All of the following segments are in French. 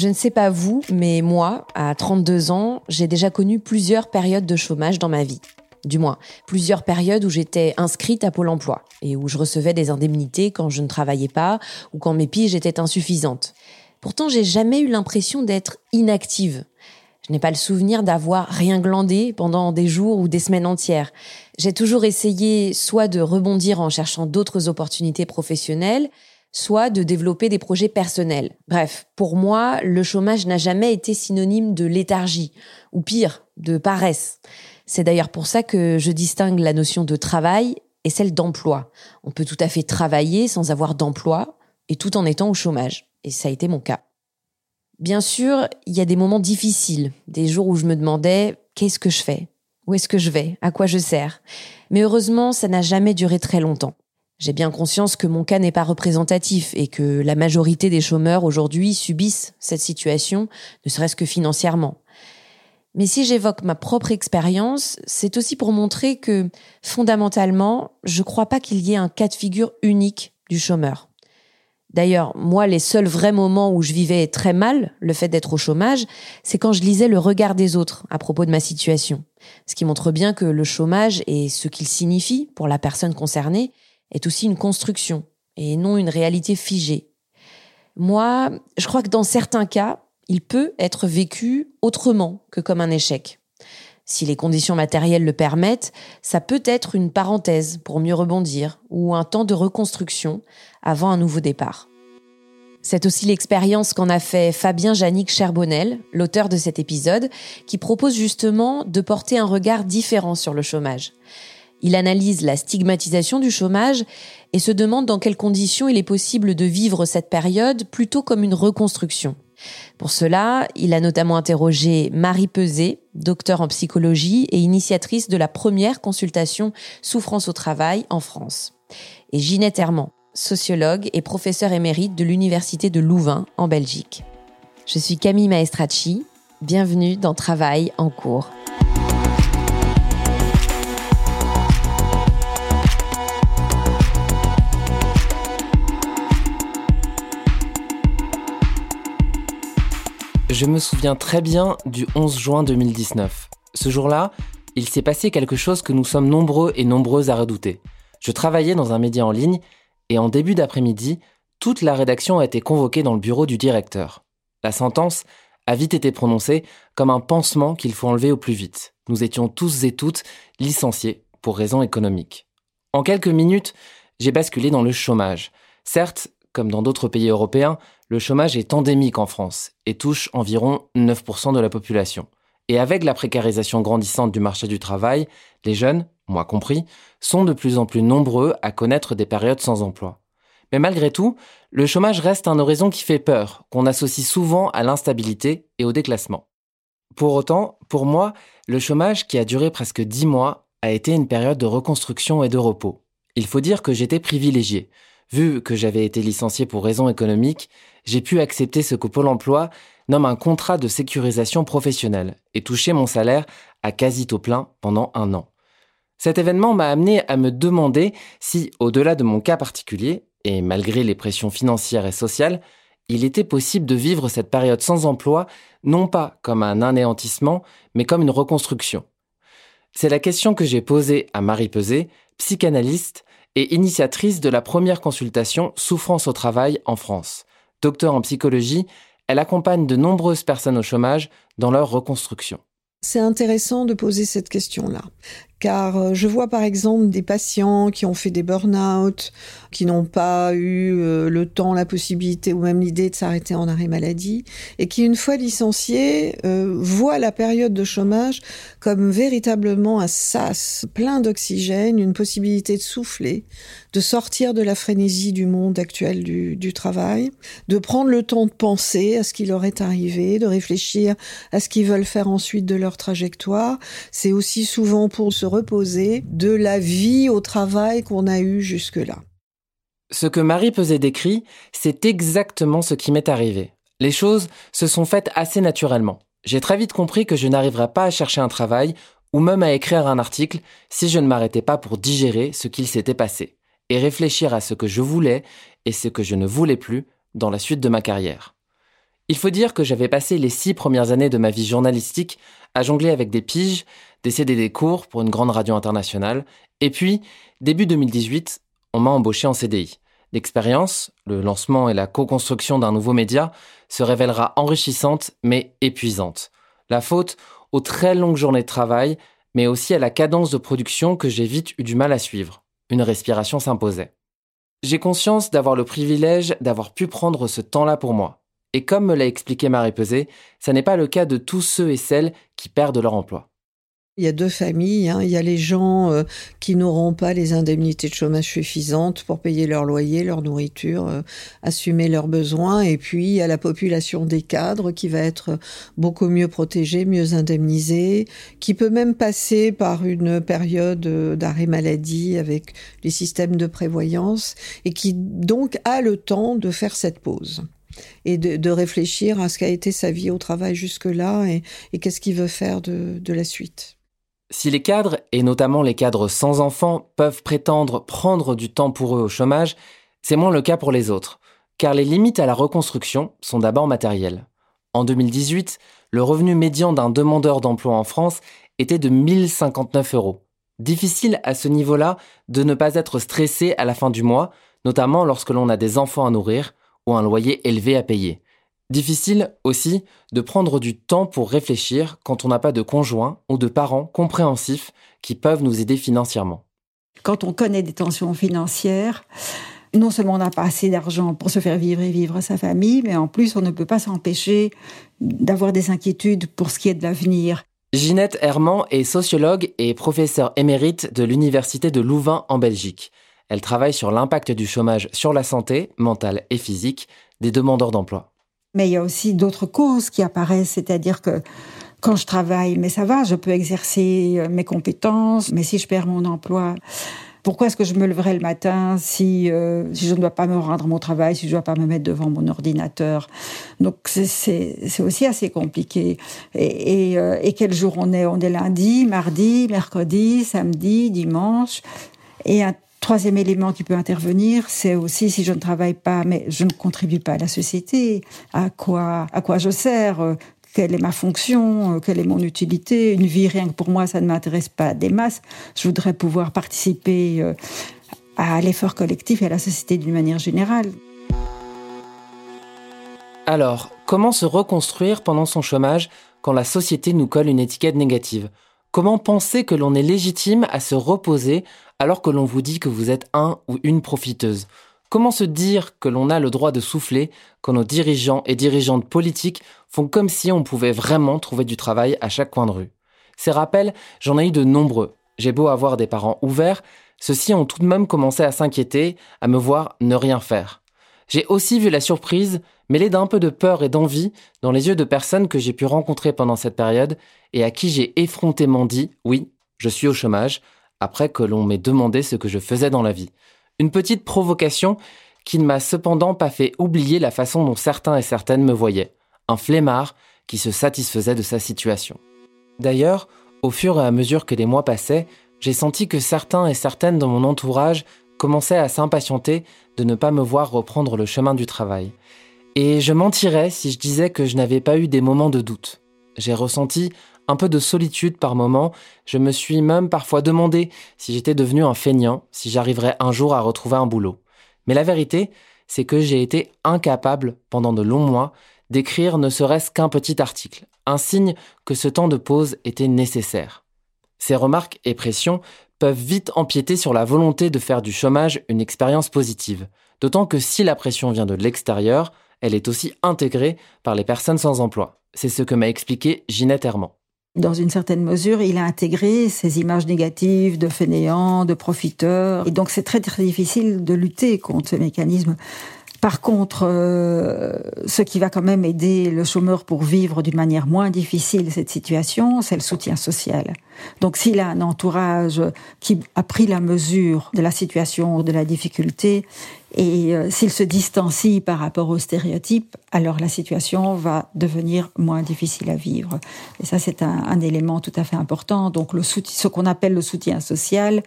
Je ne sais pas vous, mais moi, à 32 ans, j'ai déjà connu plusieurs périodes de chômage dans ma vie. Du moins, plusieurs périodes où j'étais inscrite à Pôle emploi et où je recevais des indemnités quand je ne travaillais pas ou quand mes piges étaient insuffisantes. Pourtant, j'ai jamais eu l'impression d'être inactive. Je n'ai pas le souvenir d'avoir rien glandé pendant des jours ou des semaines entières. J'ai toujours essayé soit de rebondir en cherchant d'autres opportunités professionnelles, soit de développer des projets personnels. Bref, pour moi, le chômage n'a jamais été synonyme de léthargie, ou pire, de paresse. C'est d'ailleurs pour ça que je distingue la notion de travail et celle d'emploi. On peut tout à fait travailler sans avoir d'emploi et tout en étant au chômage. Et ça a été mon cas. Bien sûr, il y a des moments difficiles, des jours où je me demandais qu'est-ce que je fais? Où est-ce que je vais? À quoi je sers? Mais heureusement, ça n'a jamais duré très longtemps. J'ai bien conscience que mon cas n'est pas représentatif et que la majorité des chômeurs aujourd'hui subissent cette situation, ne serait-ce que financièrement. Mais si j'évoque ma propre expérience, c'est aussi pour montrer que, fondamentalement, je ne crois pas qu'il y ait un cas de figure unique du chômeur. D'ailleurs, moi, les seuls vrais moments où je vivais très mal le fait d'être au chômage, c'est quand je lisais le regard des autres à propos de ma situation. Ce qui montre bien que le chômage et ce qu'il signifie pour la personne concernée est aussi une construction et non une réalité figée. Moi, je crois que dans certains cas, il peut être vécu autrement que comme un échec. Si les conditions matérielles le permettent, ça peut être une parenthèse pour mieux rebondir ou un temps de reconstruction avant un nouveau départ. C'est aussi l'expérience qu'en a fait Fabien Janik Cherbonnel, l'auteur de cet épisode, qui propose justement de porter un regard différent sur le chômage. Il analyse la stigmatisation du chômage et se demande dans quelles conditions il est possible de vivre cette période plutôt comme une reconstruction. Pour cela, il a notamment interrogé Marie Peset, docteur en psychologie et initiatrice de la première consultation souffrance au travail en France, et Ginette Herman, sociologue et professeur émérite de l'Université de Louvain en Belgique. Je suis Camille Maestracci, bienvenue dans Travail en cours. Je me souviens très bien du 11 juin 2019. Ce jour-là, il s'est passé quelque chose que nous sommes nombreux et nombreuses à redouter. Je travaillais dans un média en ligne et en début d'après-midi, toute la rédaction a été convoquée dans le bureau du directeur. La sentence a vite été prononcée comme un pansement qu'il faut enlever au plus vite. Nous étions tous et toutes licenciés pour raisons économiques. En quelques minutes, j'ai basculé dans le chômage. Certes, comme dans d'autres pays européens, le chômage est endémique en France et touche environ 9% de la population. Et avec la précarisation grandissante du marché du travail, les jeunes, moi compris, sont de plus en plus nombreux à connaître des périodes sans emploi. Mais malgré tout, le chômage reste un horizon qui fait peur, qu'on associe souvent à l'instabilité et au déclassement. Pour autant, pour moi, le chômage qui a duré presque dix mois a été une période de reconstruction et de repos. Il faut dire que j'étais privilégié. Vu que j'avais été licencié pour raisons économiques, j'ai pu accepter ce que Pôle emploi nomme un contrat de sécurisation professionnelle et toucher mon salaire à quasi taux plein pendant un an. Cet événement m'a amené à me demander si, au-delà de mon cas particulier, et malgré les pressions financières et sociales, il était possible de vivre cette période sans emploi non pas comme un anéantissement, mais comme une reconstruction. C'est la question que j'ai posée à Marie Peset, psychanalyste et initiatrice de la première consultation Souffrance au travail en France. Docteur en psychologie, elle accompagne de nombreuses personnes au chômage dans leur reconstruction. C'est intéressant de poser cette question-là, car euh, je vois par exemple des patients qui ont fait des burn-out, qui n'ont pas eu euh, le temps, la possibilité ou même l'idée de s'arrêter en arrêt maladie, et qui une fois licenciés euh, voient la période de chômage comme véritablement un sas, plein d'oxygène, une possibilité de souffler, de sortir de la frénésie du monde actuel du, du travail, de prendre le temps de penser à ce qui leur est arrivé, de réfléchir à ce qu'ils veulent faire ensuite de leur trajectoire. C'est aussi souvent pour se reposer de la vie au travail qu'on a eu jusque-là. Ce que Marie Peset décrit, c'est exactement ce qui m'est arrivé. Les choses se sont faites assez naturellement. J'ai très vite compris que je n'arriverais pas à chercher un travail ou même à écrire un article si je ne m'arrêtais pas pour digérer ce qu'il s'était passé et réfléchir à ce que je voulais et ce que je ne voulais plus dans la suite de ma carrière. Il faut dire que j'avais passé les six premières années de ma vie journalistique à jongler avec des piges, décéder des cours pour une grande radio internationale, et puis, début 2018, on m'a embauché en CDI. L'expérience, le lancement et la co-construction d'un nouveau média se révélera enrichissante mais épuisante. La faute aux très longues journées de travail, mais aussi à la cadence de production que j'ai vite eu du mal à suivre. Une respiration s'imposait. J'ai conscience d'avoir le privilège d'avoir pu prendre ce temps-là pour moi. Et comme me l'a expliqué Marie Pesé, ça n'est pas le cas de tous ceux et celles qui perdent leur emploi. Il y a deux familles. Hein. Il y a les gens euh, qui n'auront pas les indemnités de chômage suffisantes pour payer leur loyer, leur nourriture, euh, assumer leurs besoins. Et puis, il y a la population des cadres qui va être beaucoup mieux protégée, mieux indemnisée, qui peut même passer par une période euh, d'arrêt maladie avec les systèmes de prévoyance et qui donc a le temps de faire cette pause et de, réfléchir à ce qu'a été sa vie au travail jusque-là et, qu'est-ce qu'il veut faire de la suite. Si les cadres, et notamment les cadres sans enfants, peuvent prétendre prendre du temps pour eux au chômage, c'est moins le cas pour les autres, car les limites à la reconstruction sont d'abord matérielles. En 2018, le revenu médian d'un demandeur d'emploi en France était de 1059 euros. Difficile à ce niveau-là de ne pas être stressé à la fin du mois, notamment lorsque l'on a des enfants à nourrir ou un loyer élevé à payer. Difficile aussi de prendre du temps pour réfléchir quand on n'a pas de conjoint ou de parents compréhensifs qui peuvent nous aider financièrement. Quand on connaît des tensions financières, non seulement on n'a pas assez d'argent pour se faire vivre et vivre sa famille, mais en plus on ne peut pas s'empêcher d'avoir des inquiétudes pour ce qui est de l'avenir. Ginette Herman est sociologue et professeure émérite de l'Université de Louvain en Belgique. Elle travaille sur l'impact du chômage sur la santé, mentale et physique, des demandeurs d'emploi. Mais il y a aussi d'autres causes qui apparaissent, c'est-à-dire que quand je travaille, mais ça va, je peux exercer euh, mes compétences, mais si je perds mon emploi, pourquoi est-ce que je me leverai le matin si, euh, si je ne dois pas me rendre à mon travail, si je ne dois pas me mettre devant mon ordinateur? Donc c'est aussi assez compliqué. Euh, et, quel jour on est? On est lundi, mardi, mercredi, samedi, dimanche. Troisième élément qui peut intervenir, c'est aussi si je ne travaille pas, mais je ne contribue pas à la société, à quoi, à quoi je sers, euh, quelle est ma fonction, euh, quelle est mon utilité. Une vie rien que pour moi, ça ne m'intéresse pas des masses. Je voudrais pouvoir participer euh, à l'effort collectif et à la société d'une manière générale. Alors, comment se reconstruire pendant son chômage quand la société nous colle une étiquette négative? Comment penser que l'on est légitime à se reposer alors que l'on vous dit que vous êtes un ou une profiteuse Comment se dire que l'on a le droit de souffler quand nos dirigeants et dirigeantes politiques font comme si on pouvait vraiment trouver du travail à chaque coin de rue? Ces rappels, j'en ai eu de nombreux. J'ai beau avoir des parents ouverts, ceux-ci ont tout de même commencé à s'inquiéter, à me voir ne rien faire. J'ai aussi vu la surprise, mêlée d'un peu de peur et d'envie, dans les yeux de personnes que j'ai pu rencontrer pendant cette période et à qui j'ai effrontément dit oui, je suis au chômage, après que l'on m'ait demandé ce que je faisais dans la vie. Une petite provocation qui ne m'a cependant pas fait oublier la façon dont certains et certaines me voyaient. Un flemmard qui se satisfaisait de sa situation. D'ailleurs, au fur et à mesure que les mois passaient, j'ai senti que certains et certaines dans mon entourage commençaient à s'impatienter de ne pas me voir reprendre le chemin du travail. Et je mentirais si je disais que je n'avais pas eu des moments de doute. J'ai ressenti un peu de solitude par moment. Je me suis même parfois demandé si j'étais devenu un feignant, si j'arriverais un jour à retrouver un boulot. Mais la vérité, c'est que j'ai été incapable, pendant de longs mois, d'écrire ne serait-ce qu'un petit article, un signe que ce temps de pause était nécessaire. Ces remarques et pressions peuvent vite empiéter sur la volonté de faire du chômage une expérience positive, d'autant que si la pression vient de l'extérieur, elle est aussi intégrée par les personnes sans emploi. C'est ce que m'a expliqué Ginette Herman. Dans une certaine mesure, il a intégré ces images négatives de fainéants, de profiteurs. Et donc c'est très très difficile de lutter contre ce mécanisme. Par contre, euh, ce qui va quand même aider le chômeur pour vivre d'une manière moins difficile cette situation, c'est le soutien social. Donc s'il a un entourage qui a pris la mesure de la situation, de la difficulté, et euh, s'il se distancie par rapport aux stéréotypes, alors la situation va devenir moins difficile à vivre. Et ça, c'est un, un, élément tout à fait important. Donc, le soutien, ce qu'on appelle le soutien social,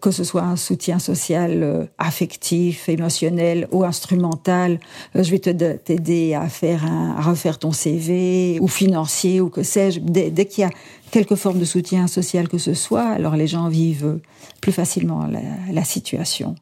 que ce soit un soutien social euh, affectif, émotionnel ou instrumental, euh, je vais t'aider à faire un, à refaire ton CV ou financier ou que sais-je. Dès, dès qu'il y a quelque forme de soutien social que ce soit, alors les gens vivent plus facilement la, la situation.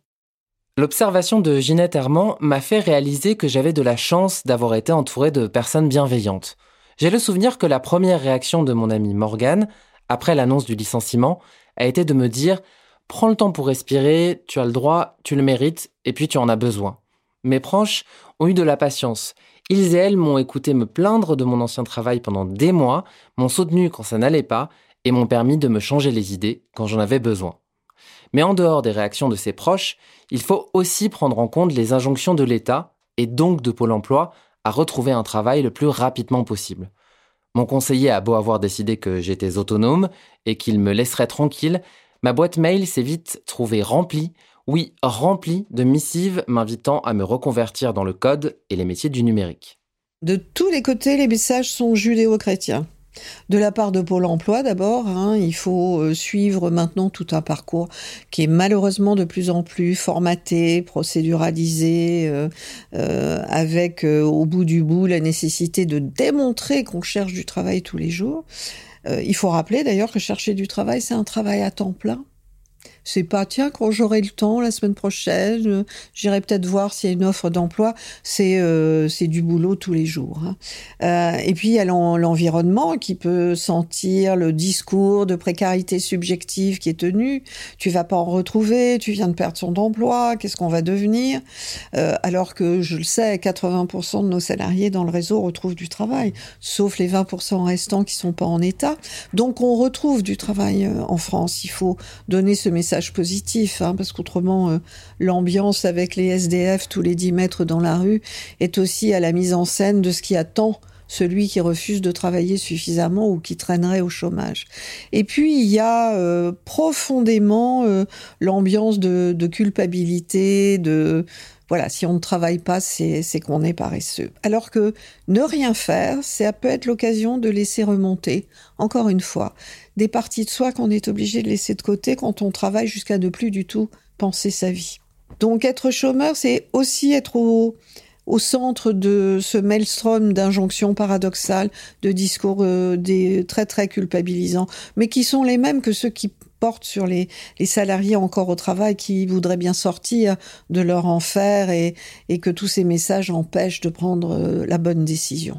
L'observation de Ginette Herman m'a fait réaliser que j'avais de la chance d'avoir été entouré de personnes bienveillantes. J'ai le souvenir que la première réaction de mon ami Morgan, après l'annonce du licenciement, a été de me dire Prends le temps pour respirer, tu as le droit, tu le mérites, et puis tu en as besoin. Mes proches ont eu de la patience. Ils et elles m'ont écouté me plaindre de mon ancien travail pendant des mois, m'ont soutenu quand ça n'allait pas, et m'ont permis de me changer les idées quand j'en avais besoin. Mais en dehors des réactions de ses proches, il faut aussi prendre en compte les injonctions de l'État, et donc de Pôle Emploi, à retrouver un travail le plus rapidement possible. Mon conseiller a beau avoir décidé que j'étais autonome et qu'il me laisserait tranquille, ma boîte mail s'est vite trouvée remplie, oui, remplie de missives m'invitant à me reconvertir dans le code et les métiers du numérique. De tous les côtés, les messages sont judéo-chrétiens. De la part de Pôle Emploi d'abord, hein, il faut euh, suivre maintenant tout un parcours qui est malheureusement de plus en plus formaté, procéduralisé, euh, euh, avec au bout du bout la nécessité de démontrer qu'on cherche du travail tous les jours. il faut rappeler d'ailleurs que chercher du travail, c'est un travail à temps plein. C'est pas, tiens, quand j'aurai le temps la semaine prochaine, euh, j'irai peut-être voir s'il y a une offre d'emploi. C'est euh, du boulot tous les jours. Hein. Euh, et puis il y a l'environnement qui peut sentir le discours de précarité subjective qui est tenu. Tu vas pas en retrouver, tu viens de perdre son emploi, qu'est-ce qu'on va devenir? Alors que je le sais, 80% de nos salariés dans le réseau retrouvent du travail, sauf les 20% restants qui sont pas en état. Donc on retrouve du travail en France. Il faut donner ce message positif, hein, parce qu'autrement, euh, l'ambiance avec les SDF tous les 10 mètres dans la rue est aussi à la mise en scène de ce qui attend celui qui refuse de travailler suffisamment ou qui traînerait au chômage. Et puis il y a euh, profondément euh, l'ambiance de, de, culpabilité, de voilà, si on ne travaille pas, c'est qu'on est paresseux. Alors que ne rien faire, ça peut être l'occasion de laisser remonter, encore une fois, des parties de soi qu'on est obligé de laisser de côté quand on travaille jusqu'à ne plus du tout penser sa vie. Donc être chômeur, c'est aussi être au, centre de ce maelstrom d'injonctions paradoxales, de discours euh, très très culpabilisants, mais qui sont les mêmes que ceux qui porte sur les, salariés encore au travail qui voudraient bien sortir de leur enfer et, et que tous ces messages empêchent de prendre euh, la bonne décision.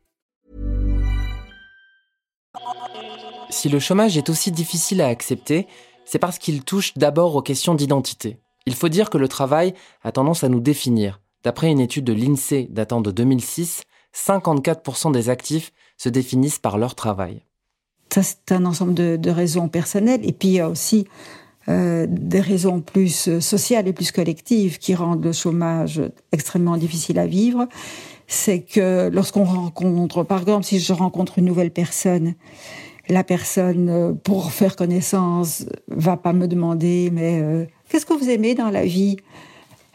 Si le chômage est aussi difficile à accepter, c'est parce qu'il touche d'abord aux questions d'identité. Il faut dire que le travail a tendance à nous définir. D'après une étude de l'INSEE datant de 2006, 54% des actifs se définissent par leur travail. C'est un ensemble de, raisons personnelles. Et puis, il y a aussi euh, des raisons plus sociales et plus collectives qui rendent le chômage extrêmement difficile à vivre. C'est que lorsqu'on rencontre, par exemple, si je rencontre une nouvelle personne, la personne, euh, pour faire connaissance, va pas me demander, mais euh, qu'est-ce que vous aimez dans la vie?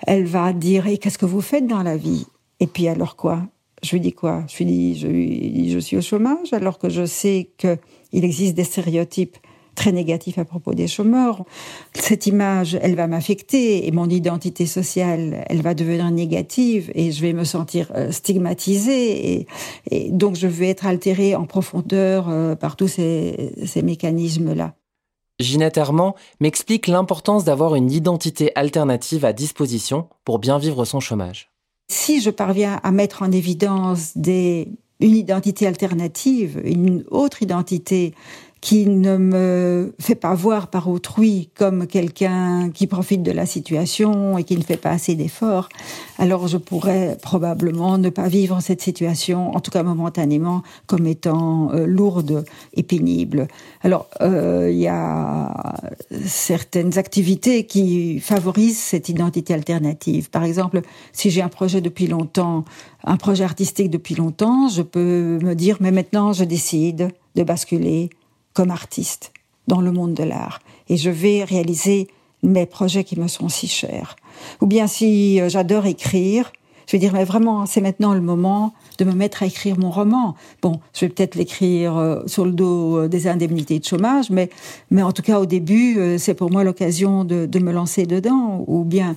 Elle va dire, et qu'est-ce que vous faites dans la vie? Et puis alors quoi? Je lui dis quoi? Je lui dis, je, je suis au chômage, alors que je sais qu'il existe des stéréotypes très négatifs à propos des chômeurs. Cette image, elle va m'affecter et mon identité sociale, elle va devenir négative et je vais me sentir euh, stigmatisée et, et donc je vais être altérée en profondeur euh, par tous ces, ces mécanismes-là. Ginette Herman m'explique l'importance d'avoir une identité alternative à disposition pour bien vivre son chômage. Si je parviens à mettre en évidence des, une identité alternative, une autre identité qui ne me fait pas voir par autrui comme quelqu'un qui profite de la situation et qui ne fait pas assez d'efforts, alors je pourrais probablement ne pas vivre cette situation, en tout cas momentanément, comme étant euh, lourde et pénible. Alors, euh, il y a certaines activités qui favorisent cette identité alternative. Par exemple, si j'ai un projet depuis longtemps, un projet artistique depuis longtemps, je peux me dire, mais maintenant je décide de basculer comme artiste dans le monde de l'art et je vais réaliser mes projets qui me sont si chers. Ou bien si euh, j'adore écrire, je vais dire mais vraiment c'est maintenant le moment de me mettre à écrire mon roman. Bon, je vais peut-être l'écrire euh, sur le dos euh, des indemnités de chômage, mais mais en tout cas au début c'est pour moi l'occasion de, de me lancer dedans. Ou bien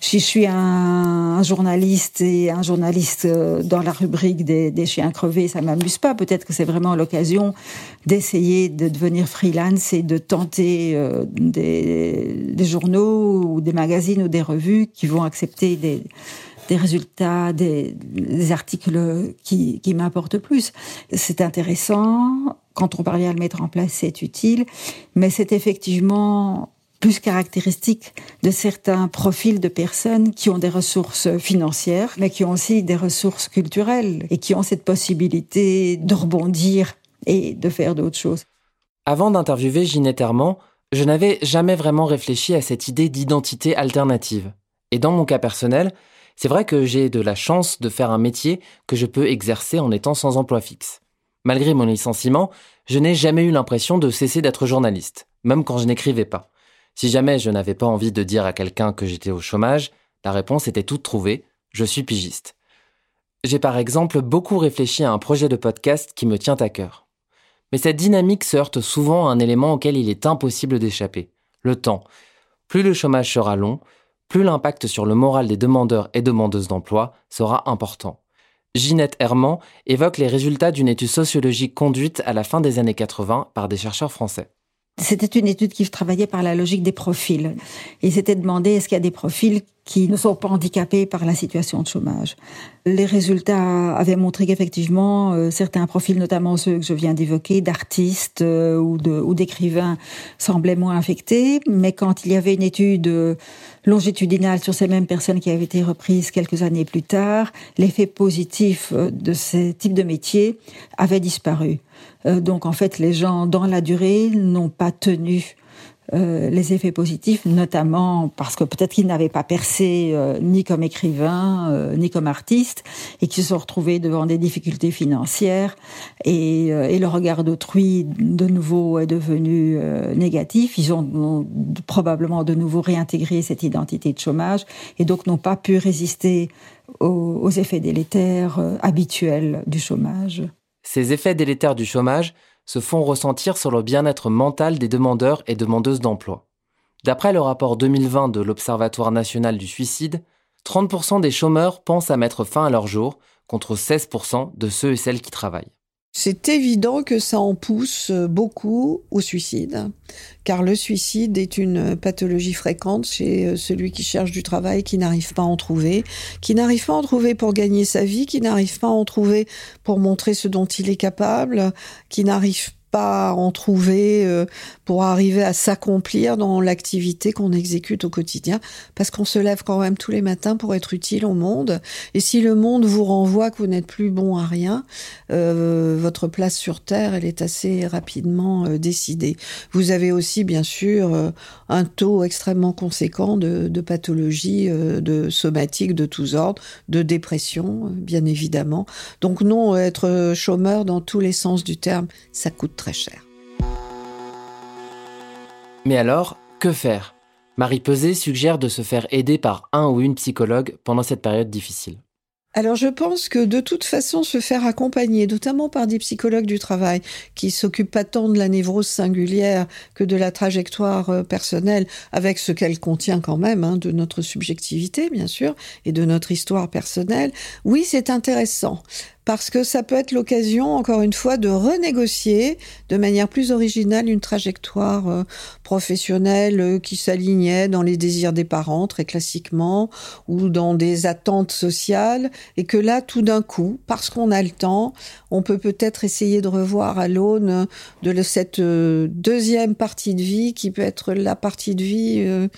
si je suis un, un, journaliste et un journaliste euh, dans la rubrique des, des chiens crevés, ça m'amuse pas. Peut-être que c'est vraiment l'occasion d'essayer de devenir freelance et de tenter euh, des, des, journaux ou des magazines ou des revues qui vont accepter des, des résultats, des, articles qui, qui m'apportent plus. C'est intéressant. Quand on parvient à le mettre en place, c'est utile. Mais c'est effectivement plus caractéristique de certains profils de personnes qui ont des ressources financières, mais qui ont aussi des ressources culturelles et qui ont cette possibilité de rebondir et de faire d'autres choses. Avant d'interviewer Ginette Herman, je n'avais jamais vraiment réfléchi à cette idée d'identité alternative. Et dans mon cas personnel, c'est vrai que j'ai de la chance de faire un métier que je peux exercer en étant sans emploi fixe. Malgré mon licenciement, je n'ai jamais eu l'impression de cesser d'être journaliste, même quand je n'écrivais pas. Si jamais je n'avais pas envie de dire à quelqu'un que j'étais au chômage, la réponse était toute trouvée, je suis pigiste. J'ai par exemple beaucoup réfléchi à un projet de podcast qui me tient à cœur. Mais cette dynamique se heurte souvent à un élément auquel il est impossible d'échapper, le temps. Plus le chômage sera long, plus l'impact sur le moral des demandeurs et demandeuses d'emploi sera important. Ginette Herman évoque les résultats d'une étude sociologique conduite à la fin des années 80 par des chercheurs français. C'était une étude qui travaillait par la logique des profils. Et s'était demandé est-ce qu'il y a des profils qui ne sont pas handicapés par la situation de chômage? Les résultats avaient montré qu'effectivement, euh, certains profils, notamment ceux que je viens d'évoquer, d'artistes euh, ou, d'écrivains, semblaient moins affectés. Mais quand il y avait une étude euh, longitudinale sur ces mêmes personnes qui avait été reprise quelques années plus tard, l'effet positif de ces types de métiers avait disparu. Euh, donc en fait, les gens dans la durée n'ont pas tenu euh, les effets positifs, notamment parce que peut-être qu'ils n'avaient pas percé euh, ni comme écrivain euh, ni comme artiste et qu'ils se sont retrouvés devant des difficultés financières et, euh, et le regard d'autrui de nouveau est devenu euh, négatif. Ils ont, ont, probablement de nouveau réintégré cette identité de chômage et donc n'ont pas pu résister aux, aux effets délétères habituels du chômage. Ces effets délétères du chômage se font ressentir sur le bien-être mental des demandeurs et demandeuses d'emploi. D'après le rapport 2020 de l'Observatoire national du suicide, 30% des chômeurs pensent à mettre fin à leur jour, contre 16% de ceux et celles qui travaillent. C'est évident que ça en pousse beaucoup au suicide, car le suicide est une pathologie fréquente chez celui qui cherche du travail, qui n'arrive pas à en trouver, qui n'arrive pas à en trouver pour gagner sa vie, qui n'arrive pas à en trouver pour montrer ce dont il est capable, qui n'arrive pas en trouver euh, pour arriver à s'accomplir dans l'activité qu'on exécute au quotidien, parce qu'on se lève quand même tous les matins pour être utile au monde. Et si le monde vous renvoie que vous n'êtes plus bon à rien, euh, votre place sur Terre, elle est assez rapidement euh, décidée. Vous avez aussi, bien sûr, euh, un taux extrêmement conséquent de, de pathologies euh, de somatiques de tous ordres, de dépression, bien évidemment. Donc non, être chômeur dans tous les sens du terme, ça coûte très cher. Mais alors, que faire? Marie Peset suggère de se faire aider par un ou une psychologue pendant cette période difficile. Alors je pense que de toute façon se faire accompagner, notamment par des psychologues du travail qui s'occupent pas tant de la névrose singulière que de la trajectoire euh, personnelle, avec ce qu'elle contient quand même hein, de notre subjectivité bien sûr et de notre histoire personnelle, oui c'est intéressant parce que ça peut être l'occasion, encore une fois, de renégocier de manière plus originale une trajectoire euh, professionnelle euh, qui s'alignait dans les désirs des parents, très classiquement, ou dans des attentes sociales, et que là, tout d'un coup, parce qu'on a le temps, on peut peut-être essayer de revoir à l'aune de cette euh, deuxième partie de vie qui peut être la partie de vie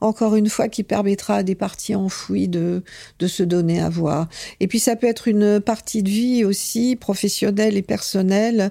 encore une fois, qui permettra à des parties enfouies de, de se donner à voir. Et puis ça peut être une partie de vie aussi professionnelle et personnelle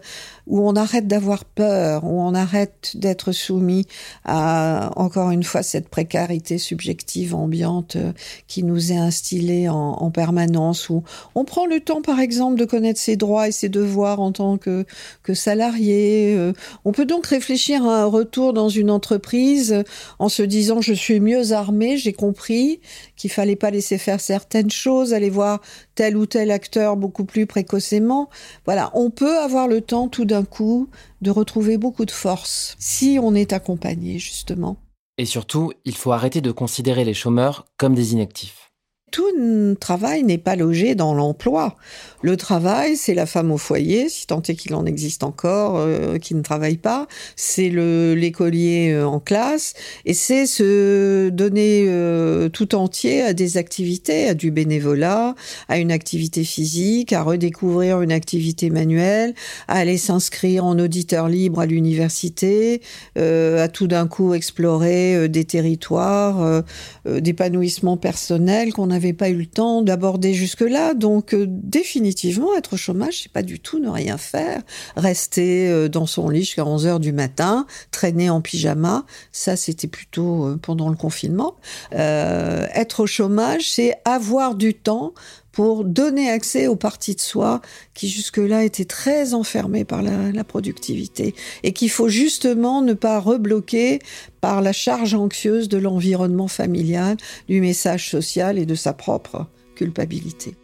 où on arrête d'avoir peur, où on arrête d'être soumis à, encore une fois, cette précarité subjective ambiante euh, qui nous est instillée en, en permanence, où on prend le temps, par exemple, de connaître ses droits et ses devoirs en tant que, que salarié. Euh. On peut donc réfléchir à un retour dans une entreprise en se disant je suis mieux armé, j'ai compris qu'il fallait pas laisser faire certaines choses, aller voir tel ou tel acteur beaucoup plus précocement. Voilà, on peut avoir le temps tout d'un coup de retrouver beaucoup de force si on est accompagné justement. Et surtout, il faut arrêter de considérer les chômeurs comme des inactifs tout travail n'est pas logé dans l'emploi. Le travail, c'est la femme au foyer, si tant est qu'il en existe encore, euh, qui ne travaille pas. C'est l'écolier euh, en classe, et c'est se donner euh, tout entier à des activités, à du bénévolat, à une activité physique, à redécouvrir une activité manuelle, à aller s'inscrire en auditeur libre à l'université, à tout d'un coup explorer des territoires d'épanouissement personnel qu'on a pas eu le temps d'aborder jusque-là. Donc, euh, définitivement, être au chômage, c'est pas du tout ne rien faire. Rester euh, dans son lit jusqu'à 11 heures du matin, traîner en pyjama, ça, c'était plutôt euh, pendant le confinement. être au chômage, c'est avoir du temps pour donner accès aux parties de soi qui jusque-là étaient très enfermées par la, productivité et qu'il faut justement ne pas rebloquer par la charge anxieuse de l'environnement familial, du message social et de sa propre culpabilité.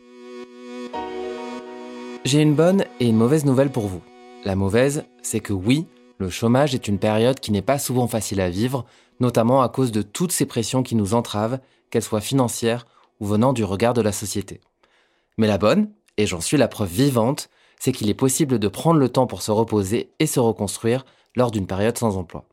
J'ai une bonne et une mauvaise nouvelle pour vous. La mauvaise, c'est que oui, le chômage est une période qui n'est pas souvent facile à vivre, notamment à cause de toutes ces pressions qui nous entravent, qu'elles soient financières ou venant du regard de la société. Mais la bonne, et j'en suis la preuve vivante, c'est qu'il est possible de prendre le temps pour se reposer et se reconstruire lors d'une période sans emploi.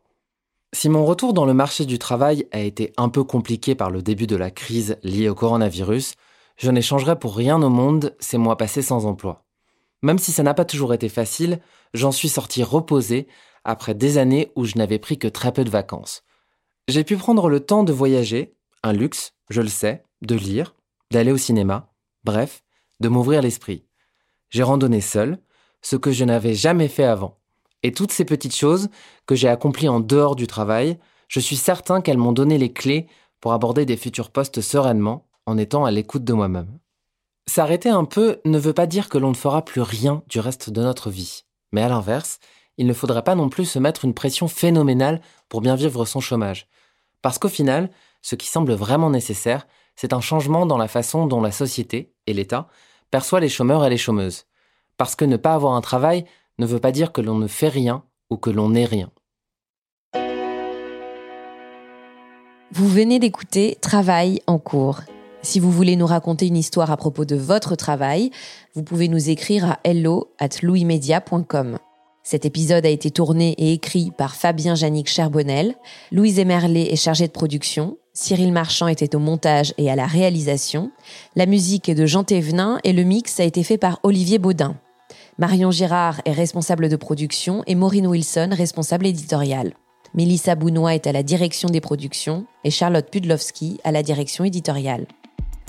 Si mon retour dans le marché du travail a été un peu compliqué par le début de la crise liée au coronavirus, je n'échangerai pour rien au monde ces mois passés sans emploi. Même si ça n'a pas toujours été facile, j'en suis sorti reposé après des années où je n'avais pris que très peu de vacances. J'ai pu prendre le temps de voyager, un luxe, je le sais, de lire, d'aller au cinéma, bref, de m'ouvrir l'esprit. J'ai randonné seul, ce que je n'avais jamais fait avant. Et toutes ces petites choses que j'ai accomplies en dehors du travail, je suis certain qu'elles m'ont donné les clés pour aborder des futurs postes sereinement en étant à l'écoute de moi-même. S'arrêter un peu ne veut pas dire que l'on ne fera plus rien du reste de notre vie. Mais à l'inverse, il ne faudrait pas non plus se mettre une pression phénoménale pour bien vivre son chômage. Parce qu'au final, ce qui semble vraiment nécessaire, c'est un changement dans la façon dont la société et l'État perçoit les chômeurs et les chômeuses. Parce que ne pas avoir un travail ne veut pas dire que l'on ne fait rien ou que l'on n'est rien. Vous venez d'écouter Travail en cours. Si vous voulez nous raconter une histoire à propos de votre travail, vous pouvez nous écrire à hello at. Cet épisode a été tourné et écrit par Fabien Janik Cherbonnel. Louise Emerlet est chargée de production. Cyril Marchand était au montage et à la réalisation. La musique est de Jean Thévenin et le mix a été fait par Olivier Baudin. Marion Girard est responsable de production et Maureen Wilson responsable éditoriale. Mélissa Bounois est à la direction des productions et Charlotte Pudlowski à la direction éditoriale.